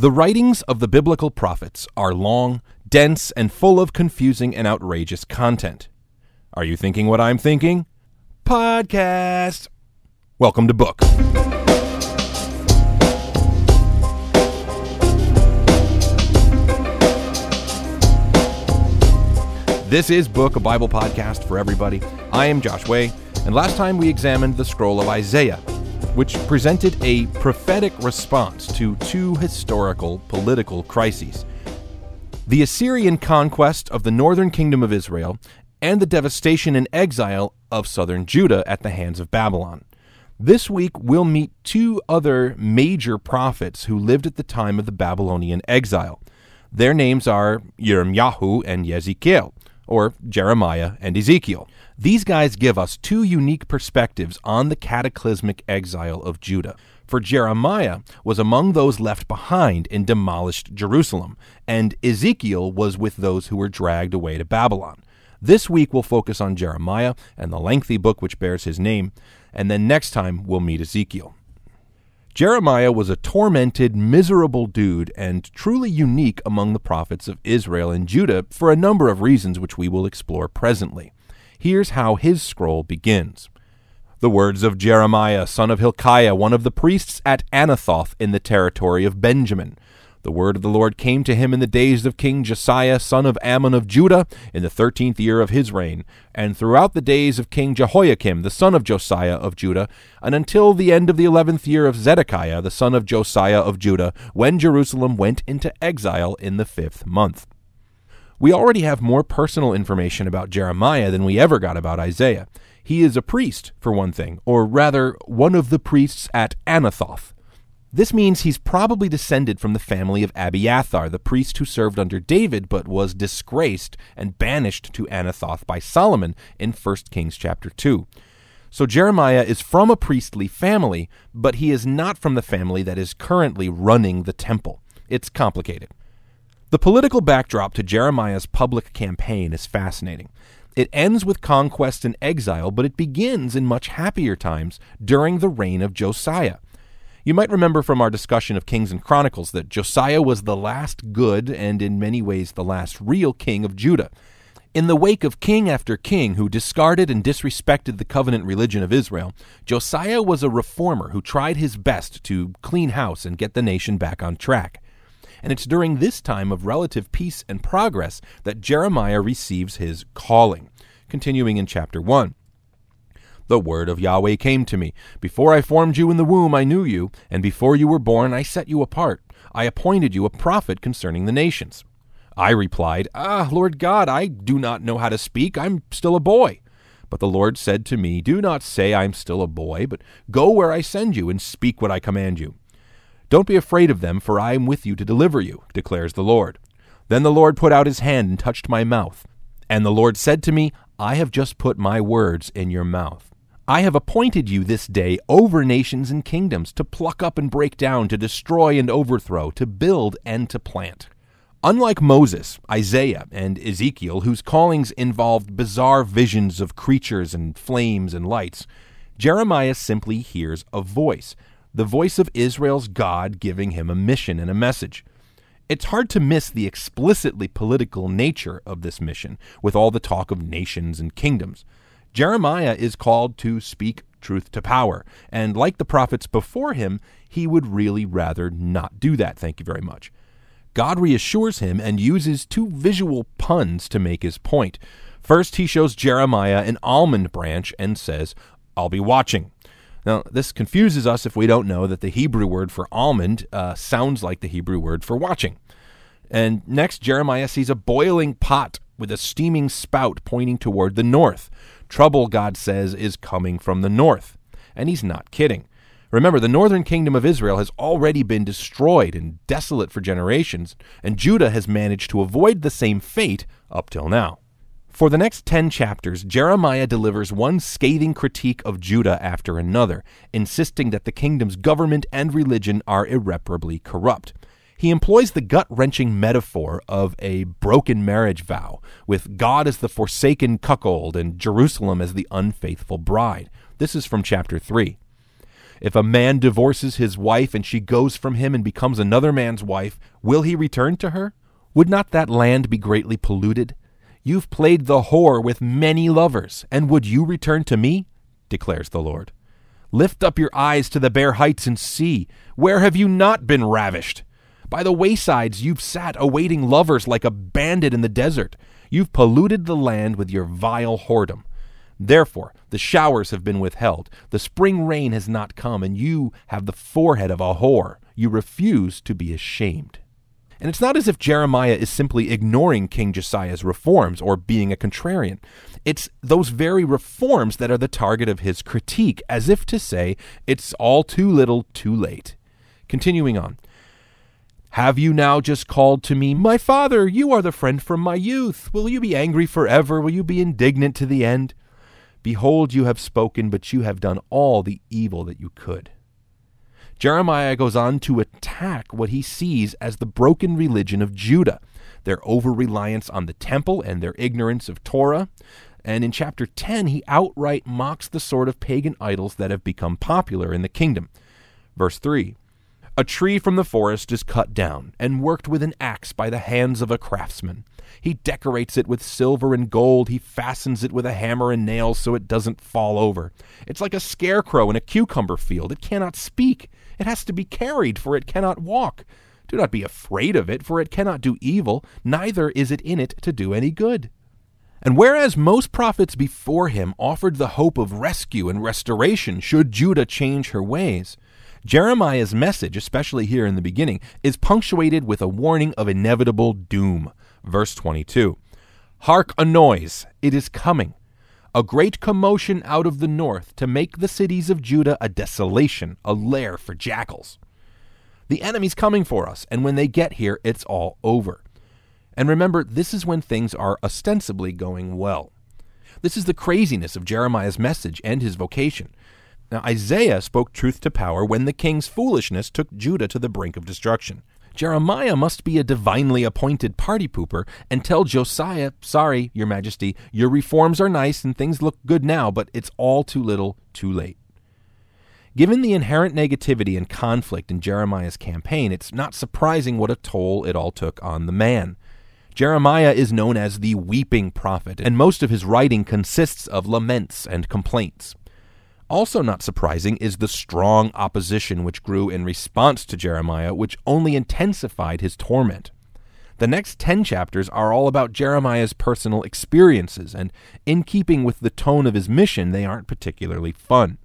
The writings of the biblical prophets are long, dense, and full of confusing and outrageous content. Are you thinking what I'm thinking? Podcast! Welcome to Book. This is Book, a Bible podcast for everybody. I am Josh Way, and last time we examined the scroll of Isaiah which presented a prophetic response to two historical political crises the Assyrian conquest of the northern kingdom of Israel and the devastation and exile of southern Judah at the hands of Babylon. This week, we'll meet two other major prophets who lived at the time of the Babylonian exile. Their names are Yirmiyahu and Yezekiel, or Jeremiah and Ezekiel. These guys give us two unique perspectives on the cataclysmic exile of Judah. For Jeremiah was among those left behind in demolished Jerusalem, and Ezekiel was with those who were dragged away to Babylon. This week we'll focus on Jeremiah and the lengthy book which bears his name, and then next time we'll meet Ezekiel. Jeremiah was a tormented, miserable dude and truly unique among the prophets of Israel and Judah for a number of reasons which we will explore presently. Here's how his scroll begins. The words of Jeremiah, son of Hilkiah, one of the priests at Anathoth in the territory of Benjamin. The word of the Lord came to him in the days of King Josiah, son of Amon of Judah, in the thirteenth year of his reign, and throughout the days of King Jehoiakim, the son of Josiah of Judah, and until the end of the eleventh year of Zedekiah, the son of Josiah of Judah, when Jerusalem went into exile in the fifth month. We already have more personal information about Jeremiah than we ever got about Isaiah. He is a priest, for one thing, or rather, one of the priests at Anathoth. This means he's probably descended from the family of Abiathar, the priest who served under David but was disgraced and banished to Anathoth by Solomon in 1 Kings chapter 2. So Jeremiah is from a priestly family, but he is not from the family that is currently running the temple. It's complicated. The political backdrop to Jeremiah's public campaign is fascinating. It ends with conquest and exile, but it begins in much happier times during the reign of Josiah. You might remember from our discussion of Kings and Chronicles that Josiah was the last good and in many ways the last real king of Judah. In the wake of king after king who discarded and disrespected the covenant religion of Israel, Josiah was a reformer who tried his best to clean house and get the nation back on track and it's during this time of relative peace and progress that Jeremiah receives his calling. Continuing in chapter 1. The word of Yahweh came to me. Before I formed you in the womb, I knew you, and before you were born, I set you apart. I appointed you a prophet concerning the nations. I replied, Ah, Lord God, I do not know how to speak. I'm still a boy. But the Lord said to me, Do not say I'm still a boy, but go where I send you and speak what I command you. Don't be afraid of them, for I am with you to deliver you, declares the Lord. Then the Lord put out his hand and touched my mouth. And the Lord said to me, I have just put my words in your mouth. I have appointed you this day over nations and kingdoms, to pluck up and break down, to destroy and overthrow, to build and to plant. Unlike Moses, Isaiah, and Ezekiel, whose callings involved bizarre visions of creatures and flames and lights, Jeremiah simply hears a voice the voice of Israel's God giving him a mission and a message. It's hard to miss the explicitly political nature of this mission, with all the talk of nations and kingdoms. Jeremiah is called to speak truth to power, and like the prophets before him, he would really rather not do that, thank you very much. God reassures him and uses two visual puns to make his point. First, he shows Jeremiah an almond branch and says, I'll be watching. Now, this confuses us if we don't know that the Hebrew word for almond uh, sounds like the Hebrew word for watching. And next, Jeremiah sees a boiling pot with a steaming spout pointing toward the north. Trouble, God says, is coming from the north. And he's not kidding. Remember, the northern kingdom of Israel has already been destroyed and desolate for generations, and Judah has managed to avoid the same fate up till now. For the next 10 chapters, Jeremiah delivers one scathing critique of Judah after another, insisting that the kingdom's government and religion are irreparably corrupt. He employs the gut wrenching metaphor of a broken marriage vow, with God as the forsaken cuckold and Jerusalem as the unfaithful bride. This is from chapter 3. If a man divorces his wife and she goes from him and becomes another man's wife, will he return to her? Would not that land be greatly polluted? You've played the whore with many lovers, and would you return to me? declares the Lord. Lift up your eyes to the bare heights and see. Where have you not been ravished? By the waysides you've sat awaiting lovers like a bandit in the desert. You've polluted the land with your vile whoredom. Therefore, the showers have been withheld, the spring rain has not come, and you have the forehead of a whore. You refuse to be ashamed. And it's not as if Jeremiah is simply ignoring King Josiah's reforms or being a contrarian. It's those very reforms that are the target of his critique, as if to say, it's all too little, too late. Continuing on. Have you now just called to me, My father, you are the friend from my youth. Will you be angry forever? Will you be indignant to the end? Behold, you have spoken, but you have done all the evil that you could. Jeremiah goes on to attack what he sees as the broken religion of Judah, their over reliance on the temple and their ignorance of Torah. And in chapter 10, he outright mocks the sort of pagan idols that have become popular in the kingdom. Verse 3 A tree from the forest is cut down and worked with an axe by the hands of a craftsman. He decorates it with silver and gold. He fastens it with a hammer and nails so it doesn't fall over. It's like a scarecrow in a cucumber field. It cannot speak. It has to be carried, for it cannot walk. Do not be afraid of it, for it cannot do evil, neither is it in it to do any good. And whereas most prophets before him offered the hope of rescue and restoration should Judah change her ways, Jeremiah's message, especially here in the beginning, is punctuated with a warning of inevitable doom. Verse 22 Hark a noise, it is coming. A great commotion out of the north to make the cities of Judah a desolation, a lair for jackals. The enemy's coming for us, and when they get here, it's all over. And remember, this is when things are ostensibly going well. This is the craziness of Jeremiah's message and his vocation. Now, Isaiah spoke truth to power when the king's foolishness took Judah to the brink of destruction. Jeremiah must be a divinely appointed party pooper and tell Josiah, sorry, your majesty, your reforms are nice and things look good now, but it's all too little, too late. Given the inherent negativity and conflict in Jeremiah's campaign, it's not surprising what a toll it all took on the man. Jeremiah is known as the weeping prophet, and most of his writing consists of laments and complaints. Also, not surprising is the strong opposition which grew in response to Jeremiah, which only intensified his torment. The next 10 chapters are all about Jeremiah's personal experiences, and in keeping with the tone of his mission, they aren't particularly fun.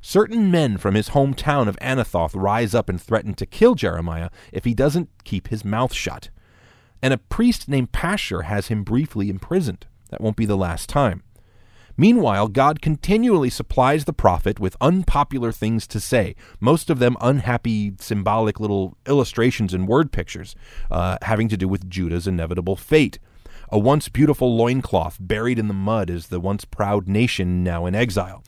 Certain men from his hometown of Anathoth rise up and threaten to kill Jeremiah if he doesn't keep his mouth shut. And a priest named Pashur has him briefly imprisoned. That won't be the last time. Meanwhile, God continually supplies the prophet with unpopular things to say, most of them unhappy, symbolic little illustrations and word pictures uh, having to do with Judah's inevitable fate. A once beautiful loincloth buried in the mud is the once proud nation now in exile.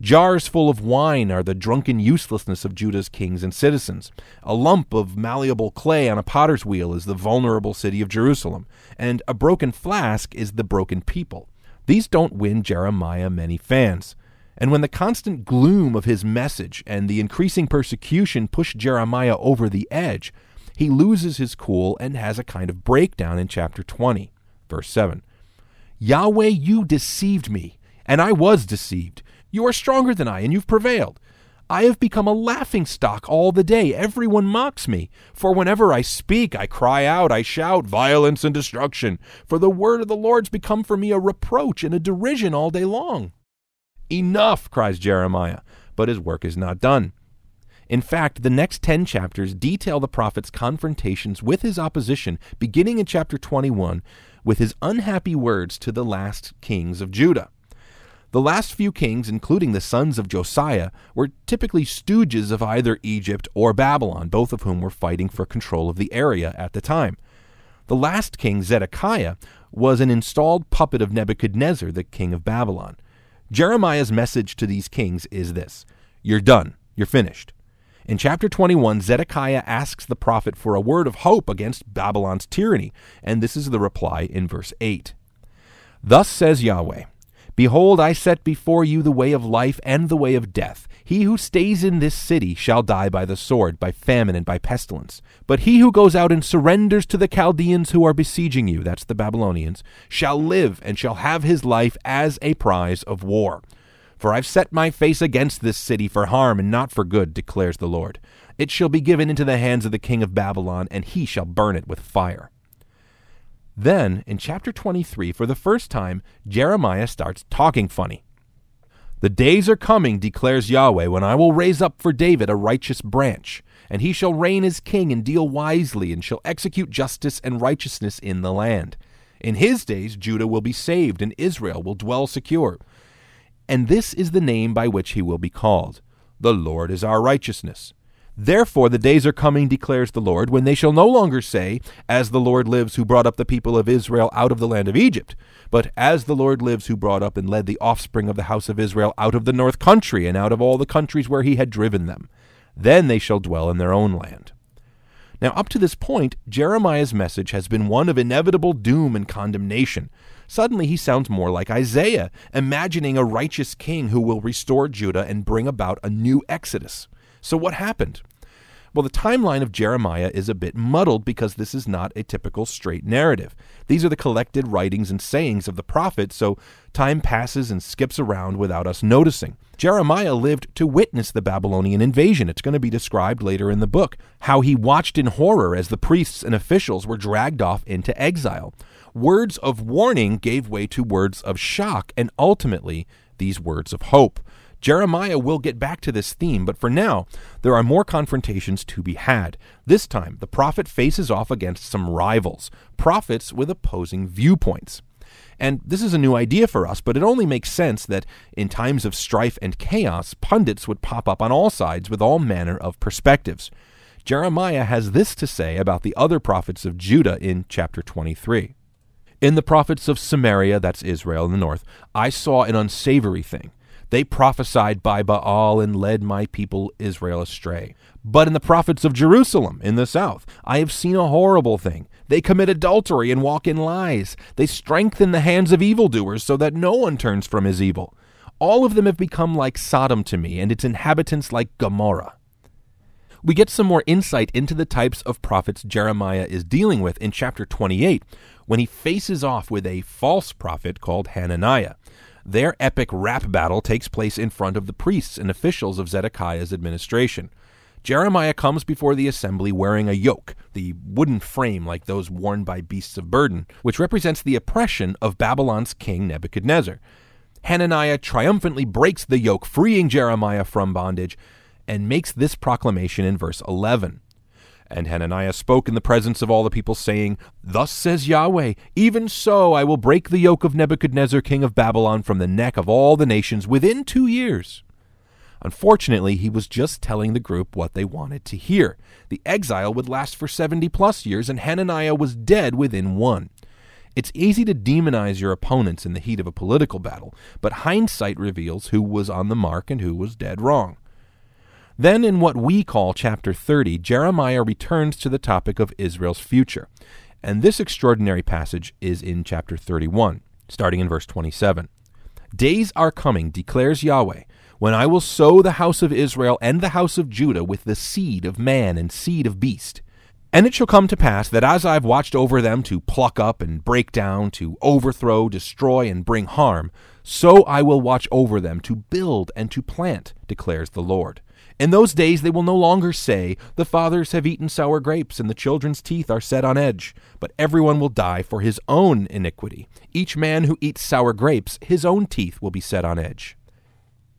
Jars full of wine are the drunken uselessness of Judah's kings and citizens. A lump of malleable clay on a potter's wheel is the vulnerable city of Jerusalem, and a broken flask is the broken people. These don't win Jeremiah many fans. And when the constant gloom of his message and the increasing persecution push Jeremiah over the edge, he loses his cool and has a kind of breakdown in chapter 20, verse 7. Yahweh, you deceived me, and I was deceived. You are stronger than I, and you've prevailed. I have become a laughing stock all the day. Everyone mocks me. For whenever I speak, I cry out, I shout, violence and destruction. For the word of the Lord's become for me a reproach and a derision all day long. Enough, cries Jeremiah, but his work is not done. In fact, the next 10 chapters detail the prophet's confrontations with his opposition, beginning in chapter 21 with his unhappy words to the last kings of Judah. The last few kings, including the sons of Josiah, were typically stooges of either Egypt or Babylon, both of whom were fighting for control of the area at the time. The last king, Zedekiah, was an installed puppet of Nebuchadnezzar, the king of Babylon. Jeremiah's message to these kings is this You're done. You're finished. In chapter 21, Zedekiah asks the prophet for a word of hope against Babylon's tyranny, and this is the reply in verse 8. Thus says Yahweh Behold, I set before you the way of life and the way of death. He who stays in this city shall die by the sword, by famine, and by pestilence. But he who goes out and surrenders to the Chaldeans who are besieging you, that's the Babylonians, shall live and shall have his life as a prize of war. For I've set my face against this city for harm and not for good, declares the Lord. It shall be given into the hands of the king of Babylon, and he shall burn it with fire. Then, in chapter 23, for the first time, Jeremiah starts talking funny. The days are coming, declares Yahweh, when I will raise up for David a righteous branch, and he shall reign as king and deal wisely, and shall execute justice and righteousness in the land. In his days Judah will be saved, and Israel will dwell secure. And this is the name by which he will be called The Lord is our righteousness. Therefore, the days are coming, declares the Lord, when they shall no longer say, As the Lord lives, who brought up the people of Israel out of the land of Egypt, but As the Lord lives, who brought up and led the offspring of the house of Israel out of the north country and out of all the countries where he had driven them. Then they shall dwell in their own land. Now, up to this point, Jeremiah's message has been one of inevitable doom and condemnation. Suddenly, he sounds more like Isaiah, imagining a righteous king who will restore Judah and bring about a new exodus. So, what happened? Well, the timeline of Jeremiah is a bit muddled because this is not a typical straight narrative. These are the collected writings and sayings of the prophet, so time passes and skips around without us noticing. Jeremiah lived to witness the Babylonian invasion. It's going to be described later in the book. How he watched in horror as the priests and officials were dragged off into exile. Words of warning gave way to words of shock, and ultimately, these words of hope. Jeremiah will get back to this theme, but for now, there are more confrontations to be had. This time, the prophet faces off against some rivals, prophets with opposing viewpoints. And this is a new idea for us, but it only makes sense that in times of strife and chaos, pundits would pop up on all sides with all manner of perspectives. Jeremiah has this to say about the other prophets of Judah in chapter 23. In the prophets of Samaria, that's Israel in the north, I saw an unsavory thing. They prophesied by Baal and led my people Israel astray. But in the prophets of Jerusalem in the south, I have seen a horrible thing. They commit adultery and walk in lies. They strengthen the hands of evildoers so that no one turns from his evil. All of them have become like Sodom to me, and its inhabitants like Gomorrah. We get some more insight into the types of prophets Jeremiah is dealing with in chapter 28 when he faces off with a false prophet called Hananiah. Their epic rap battle takes place in front of the priests and officials of Zedekiah's administration. Jeremiah comes before the assembly wearing a yoke, the wooden frame like those worn by beasts of burden, which represents the oppression of Babylon's king Nebuchadnezzar. Hananiah triumphantly breaks the yoke, freeing Jeremiah from bondage, and makes this proclamation in verse 11. And Hananiah spoke in the presence of all the people, saying, Thus says Yahweh, even so I will break the yoke of Nebuchadnezzar king of Babylon from the neck of all the nations within two years. Unfortunately, he was just telling the group what they wanted to hear. The exile would last for 70 plus years, and Hananiah was dead within one. It's easy to demonize your opponents in the heat of a political battle, but hindsight reveals who was on the mark and who was dead wrong. Then, in what we call chapter 30, Jeremiah returns to the topic of Israel's future. And this extraordinary passage is in chapter 31, starting in verse 27. Days are coming, declares Yahweh, when I will sow the house of Israel and the house of Judah with the seed of man and seed of beast. And it shall come to pass that as I have watched over them to pluck up and break down, to overthrow, destroy, and bring harm, so I will watch over them to build and to plant, declares the Lord. In those days they will no longer say, The fathers have eaten sour grapes, and the children's teeth are set on edge. But everyone will die for his own iniquity. Each man who eats sour grapes, his own teeth will be set on edge.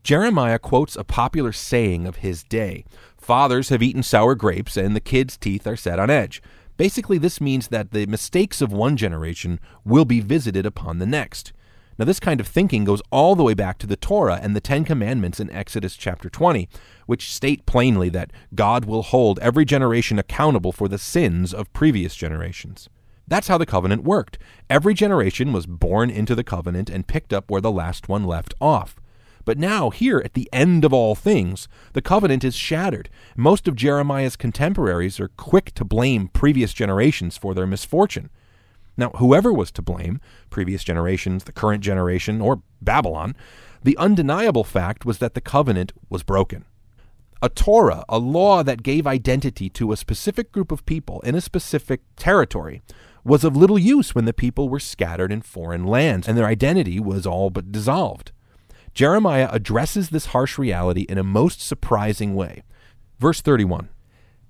Jeremiah quotes a popular saying of his day Fathers have eaten sour grapes, and the kids' teeth are set on edge. Basically, this means that the mistakes of one generation will be visited upon the next. Now, this kind of thinking goes all the way back to the Torah and the Ten Commandments in Exodus chapter 20, which state plainly that God will hold every generation accountable for the sins of previous generations. That's how the covenant worked. Every generation was born into the covenant and picked up where the last one left off. But now, here at the end of all things, the covenant is shattered. Most of Jeremiah's contemporaries are quick to blame previous generations for their misfortune. Now, whoever was to blame, previous generations, the current generation, or Babylon, the undeniable fact was that the covenant was broken. A Torah, a law that gave identity to a specific group of people in a specific territory, was of little use when the people were scattered in foreign lands and their identity was all but dissolved. Jeremiah addresses this harsh reality in a most surprising way. Verse 31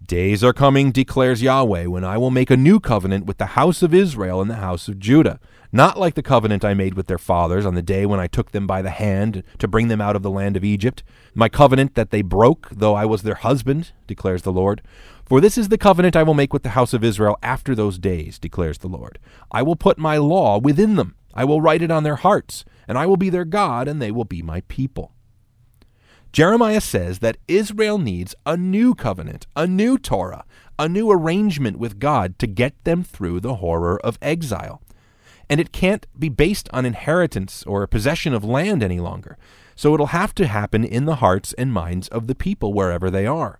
Days are coming, declares Yahweh, when I will make a new covenant with the house of Israel and the house of Judah, not like the covenant I made with their fathers on the day when I took them by the hand to bring them out of the land of Egypt, my covenant that they broke, though I was their husband, declares the Lord. For this is the covenant I will make with the house of Israel after those days, declares the Lord. I will put my law within them, I will write it on their hearts, and I will be their God, and they will be my people. Jeremiah says that Israel needs a new covenant, a new Torah, a new arrangement with God to get them through the horror of exile. And it can't be based on inheritance or possession of land any longer. So it'll have to happen in the hearts and minds of the people wherever they are.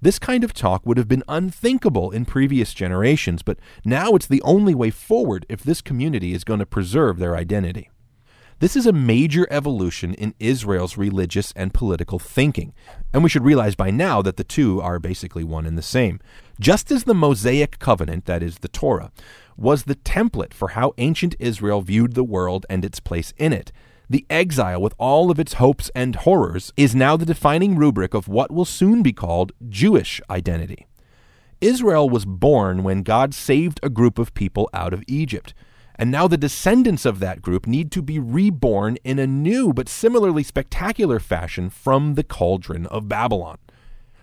This kind of talk would have been unthinkable in previous generations, but now it's the only way forward if this community is going to preserve their identity. This is a major evolution in Israel's religious and political thinking, and we should realize by now that the two are basically one and the same. Just as the Mosaic covenant, that is, the Torah, was the template for how ancient Israel viewed the world and its place in it, the exile, with all of its hopes and horrors, is now the defining rubric of what will soon be called Jewish identity. Israel was born when God saved a group of people out of Egypt. And now the descendants of that group need to be reborn in a new but similarly spectacular fashion from the cauldron of Babylon.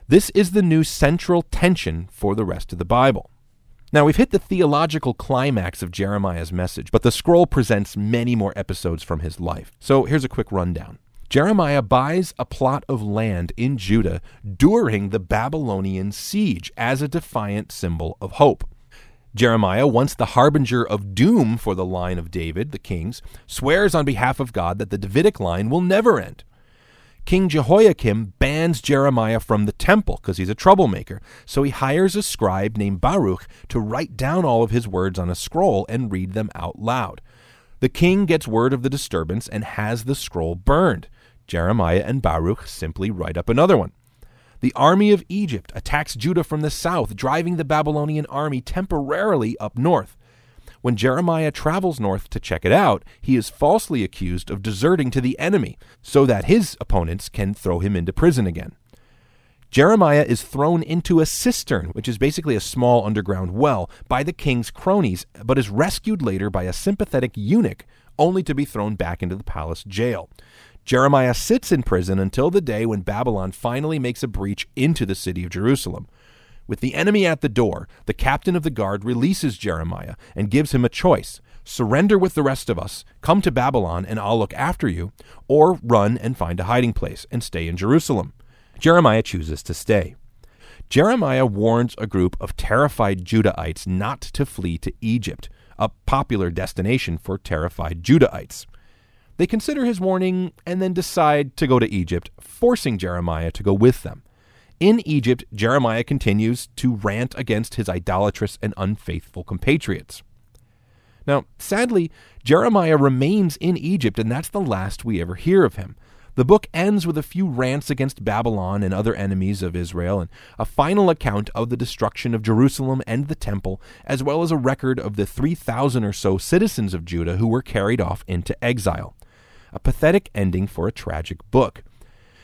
This is the new central tension for the rest of the Bible. Now, we've hit the theological climax of Jeremiah's message, but the scroll presents many more episodes from his life. So here's a quick rundown. Jeremiah buys a plot of land in Judah during the Babylonian siege as a defiant symbol of hope. Jeremiah, once the harbinger of doom for the line of David, the kings, swears on behalf of God that the Davidic line will never end. King Jehoiakim bans Jeremiah from the temple because he's a troublemaker, so he hires a scribe named Baruch to write down all of his words on a scroll and read them out loud. The king gets word of the disturbance and has the scroll burned. Jeremiah and Baruch simply write up another one. The army of Egypt attacks Judah from the south, driving the Babylonian army temporarily up north. When Jeremiah travels north to check it out, he is falsely accused of deserting to the enemy so that his opponents can throw him into prison again. Jeremiah is thrown into a cistern, which is basically a small underground well, by the king's cronies, but is rescued later by a sympathetic eunuch, only to be thrown back into the palace jail. Jeremiah sits in prison until the day when Babylon finally makes a breach into the city of Jerusalem. With the enemy at the door, the captain of the guard releases Jeremiah and gives him a choice surrender with the rest of us, come to Babylon, and I'll look after you, or run and find a hiding place and stay in Jerusalem. Jeremiah chooses to stay. Jeremiah warns a group of terrified Judahites not to flee to Egypt, a popular destination for terrified Judahites. They consider his warning and then decide to go to Egypt, forcing Jeremiah to go with them. In Egypt, Jeremiah continues to rant against his idolatrous and unfaithful compatriots. Now, sadly, Jeremiah remains in Egypt, and that's the last we ever hear of him. The book ends with a few rants against Babylon and other enemies of Israel, and a final account of the destruction of Jerusalem and the temple, as well as a record of the 3,000 or so citizens of Judah who were carried off into exile a pathetic ending for a tragic book.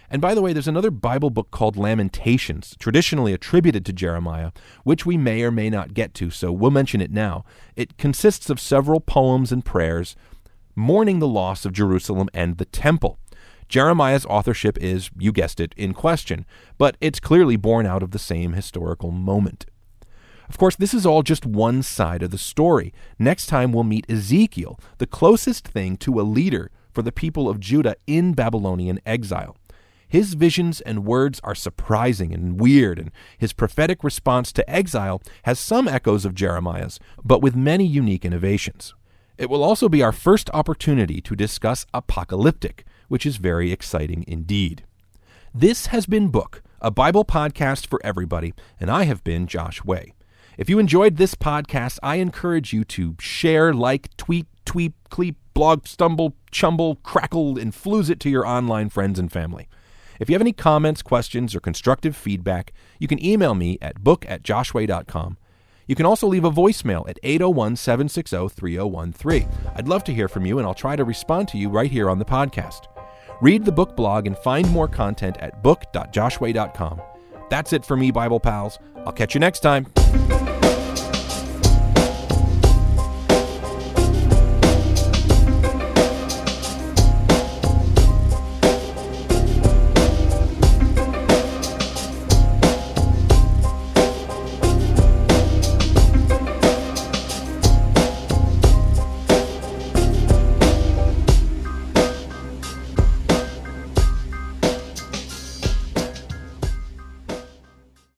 And by the way, there's another Bible book called Lamentations, traditionally attributed to Jeremiah, which we may or may not get to, so we'll mention it now. It consists of several poems and prayers mourning the loss of Jerusalem and the temple. Jeremiah's authorship is, you guessed it, in question, but it's clearly born out of the same historical moment. Of course, this is all just one side of the story. Next time, we'll meet Ezekiel, the closest thing to a leader for the people of Judah in Babylonian exile. His visions and words are surprising and weird, and his prophetic response to exile has some echoes of Jeremiah's, but with many unique innovations. It will also be our first opportunity to discuss apocalyptic, which is very exciting indeed. This has been Book, a Bible podcast for everybody, and I have been Josh Way. If you enjoyed this podcast, I encourage you to share, like, tweet, tweet, cleep, blog, stumble, chumble, crackle, and flooze it to your online friends and family. If you have any comments, questions, or constructive feedback, you can email me at book at joshway.com. You can also leave a voicemail at 801 760 3013. I'd love to hear from you, and I'll try to respond to you right here on the podcast. Read the book blog and find more content at book.joshway.com. That's it for me, Bible pals. I'll catch you next time.